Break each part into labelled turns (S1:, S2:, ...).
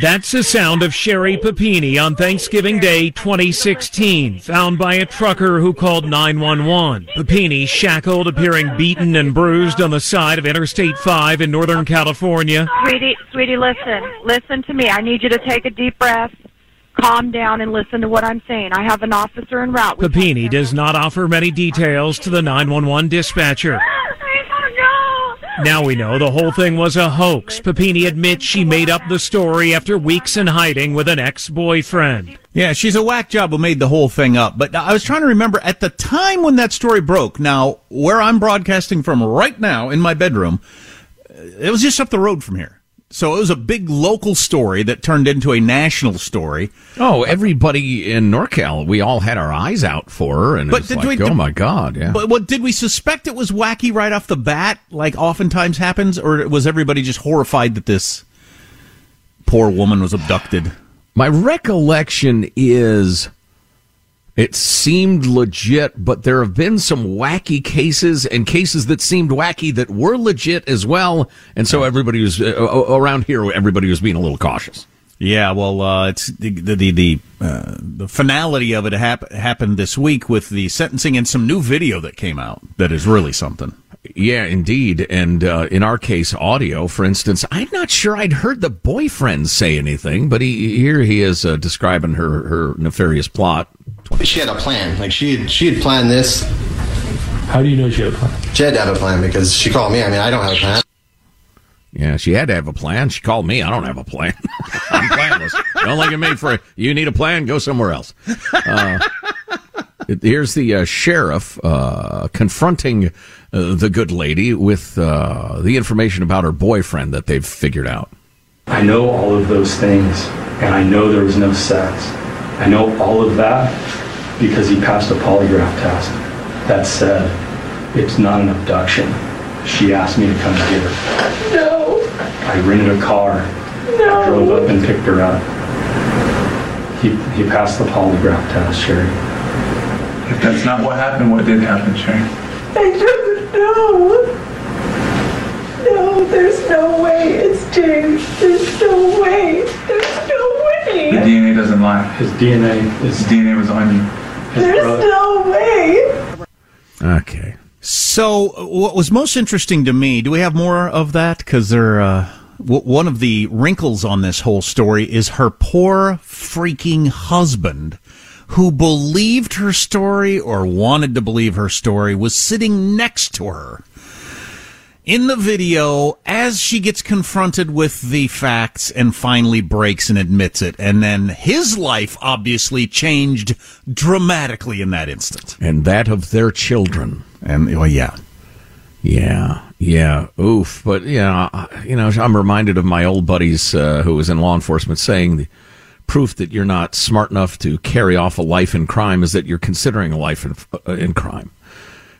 S1: That's the sound of Sherri Papini on Thanksgiving Day 2016, found by a trucker who called 911. Papini shackled, appearing beaten and bruised on the side of Interstate 5 in Northern California.
S2: Sweetie, sweetie, listen. Listen to me. I need you to take a deep breath, calm down, and listen to what I'm saying. I have an officer en route.
S1: Papini does not offer many details to the 911 dispatcher. Now we know the whole thing was a hoax. Papini admits she made up the story after weeks in hiding with an ex-boyfriend.
S3: Yeah, she's a whack job who made the whole thing up. But I was trying to remember at the time when that story broke. Now, where I'm broadcasting from right now in my bedroom, uh, it was just up the road from here. So it was a big local story that turned into a national story.
S4: Oh, everybody in NorCal, we all had our eyes out for her, and
S3: But did
S4: like,
S3: we-
S4: oh my god, yeah.
S3: But what did we suspect it was wacky right off the bat, like oftentimes happens, or was everybody just horrified that this poor woman was abducted?
S4: My recollection is it seemed legit, but there have been some wacky cases and cases that seemed wacky that were legit as well. And so everybody was uh, uh, around here, everybody was being a little cautious.
S3: Yeah, well, uh, it's the the the the, uh, the finality of it hap- happened this week with the sentencing and some new video that came out that is really something.
S4: Yeah, indeed. And uh, in our case, audio, for instance, I'm not sure I'd heard the boyfriend say anything, but he, here he is uh, describing her, her nefarious plot.
S5: She had a plan. Like she had, she had planned this.
S6: How do you know she had a plan?
S5: She had to have a plan because she called me. I mean, I don't have a plan.
S4: Yeah, she had to have a plan. She called me. I don't have a plan. I'm planless. Don't like it made for it. You need a plan? Go somewhere else. Uh, here's the uh, sheriff uh, confronting uh, the good lady with uh, the information about her boyfriend that they've figured out.
S6: I know all of those things, and I know there was no sex. I know all of that because he passed a polygraph test. That said, it's not an abduction. She asked me to come get her. No. I rented a car. No. I drove up and picked her up. He, he passed the polygraph test, Sherri.
S7: If that's not what happened, what did happen, Sharon?
S8: I don't know. No, there's no way it's James. There's no way. There's no way.
S7: The
S8: way.
S7: DNA doesn't lie.
S6: His DNA
S7: His DNA was on you.
S8: There's
S6: brother.
S8: no way.
S4: Okay.
S3: So, what was most interesting to me? Do we have more of that? Because there, uh, w- one of the wrinkles on this whole story is her poor freaking husband, who believed her story or wanted to believe her story, was sitting next to her in the video as she gets confronted with the facts and finally breaks and admits it. And then his life obviously changed dramatically in that instant.
S4: And that of their children.
S3: And, well, yeah.
S4: Yeah, yeah, oof. But yeah, you know, I'm reminded of my old buddies uh, who was in law enforcement saying the proof that you're not smart enough to carry off a life in crime is that you're considering a life in, uh, in crime.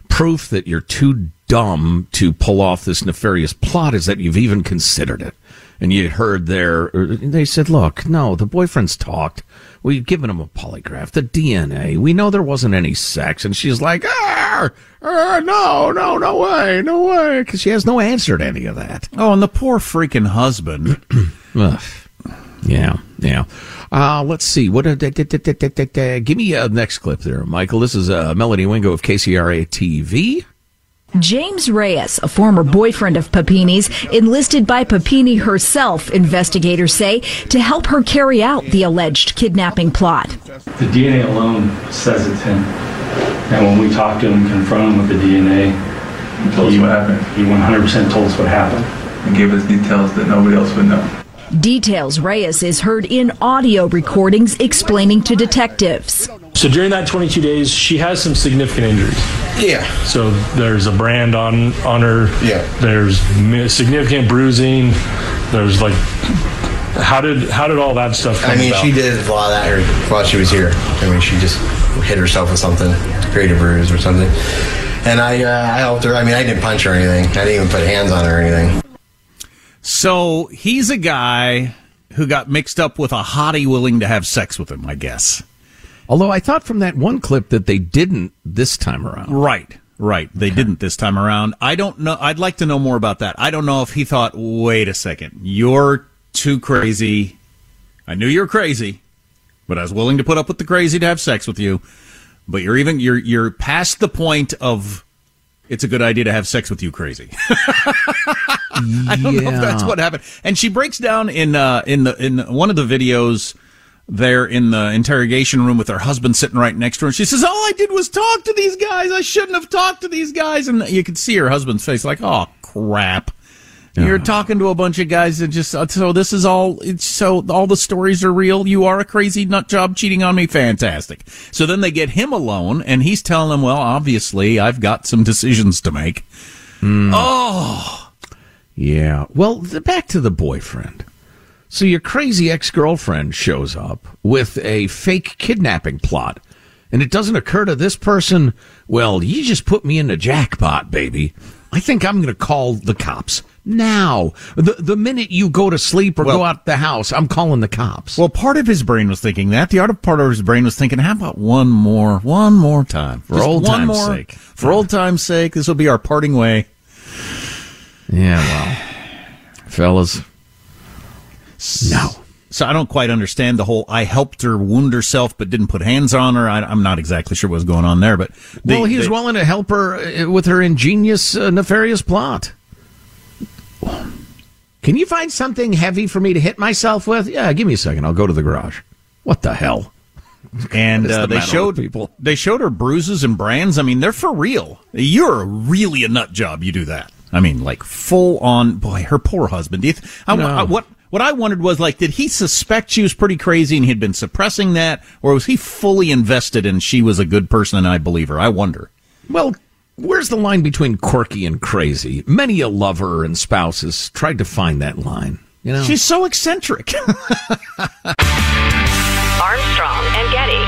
S4: Proof that you're too dumb to pull off this nefarious plot is that you've even considered it. And you heard there, they said, look, no, the boyfriend's talked. We've given him a polygraph, the DNA. We know there wasn't any sex. And she's like, ah, ah, no, no, no way, no way. Because she has no answer to any of that.
S3: Oh, and the poor freaking husband.
S4: Ugh. Yeah, yeah. Uh, let's see. What? Uh, da- da- da- da- da- da- da. Give me a next clip there, Michael. This is uh, Melody Wingo of KCRA TV.
S9: James Reyes, a former boyfriend of Papini's, enlisted by Papini herself, investigators say, to help her carry out the alleged kidnapping plot.
S6: The DNA alone says it's him. And when we talked to him, and confronted him with the DNA,
S7: He told us what happened
S6: he 100% told us what happened.
S7: and gave us details that nobody else would know.
S9: Details Reyes is heard in audio recordings explaining to detectives.
S6: So during that 22 days, she has some significant injuries.
S5: Yeah.
S6: So there's a brand on on her.
S5: Yeah.
S6: There's significant bruising. There's like, how did how did all that stuff come
S5: I mean,
S6: about?
S5: she did a lot of that here while she was here. I mean, she just hit herself with something, created a bruise or something. And I, uh, I helped her. I mean, I didn't punch her or anything. I didn't even put hands on her or anything.
S3: So he's a guy who got mixed up with a hottie willing to have sex with him, I guess.
S4: Although I thought from that one clip that they didn't this time around.
S3: Right, right. They didn't this time around. I don't know. I'd like to know more about that. I don't know if he thought, wait a second, you're too crazy. I knew you were crazy, but I was willing to put up with the crazy to have sex with you. But you're even you're you're past the point of it's a good idea to have sex with you crazy. I don't know if that's what happened. And she breaks down in uh, in the in one of the videos there in the interrogation room with her husband sitting right next to her. And she says, "All I did was talk to these guys. I shouldn't have talked to these guys." And you could see her husband's face, like, "Oh crap." You're talking to a bunch of guys that just uh, so this is all it's so all the stories are real. You are a crazy nut job cheating on me. Fantastic. So then they get him alone, and he's telling them, "Well, obviously, I've got some decisions to make." Hmm. Oh,
S4: Yeah. Well, back to the boyfriend. So your crazy ex girlfriend shows up with a fake kidnapping plot. And it doesn't occur to this person, well, you just put me in the jackpot, baby. I think I'm going to call the cops now. The, the minute you go to sleep or
S3: Well-
S4: go out the house, I'm calling the cops.
S3: Well, part of his brain was thinking that. The other part of his brain was thinking, how about one more, one more time?
S4: For old
S3: one
S4: time's
S3: more,
S4: sake.
S3: For old time's sake, this will be our parting way.
S4: yeah, well, fellas. No.
S3: So I don't quite understand the whole I helped her wound herself but didn't put hands on her. I, I'm not exactly sure what's going on there, but
S4: well, he was willing to help her uh, with her ingenious, uh, nefarious plot. Can you find something heavy for me to hit myself with? Yeah, give me a second. I'll go to the garage. What the hell?
S3: and uh,
S4: the
S3: they showed
S4: people?
S3: they showed her bruises and brands. I mean, they're for real. You're really a nut job. You do that. I mean, like full on. Boy, her poor husband. Do you th- I,
S4: No.
S3: I- what what I wondered was like, did he suspect she was pretty crazy and he'd been suppressing that, or was he fully invested and she was a good person and I believe her? I wonder.
S4: Well, where's the line between quirky and crazy? Many a lover and spouse has tried to find that line. You know,
S3: She's so eccentric.
S10: Armstrong and Getty.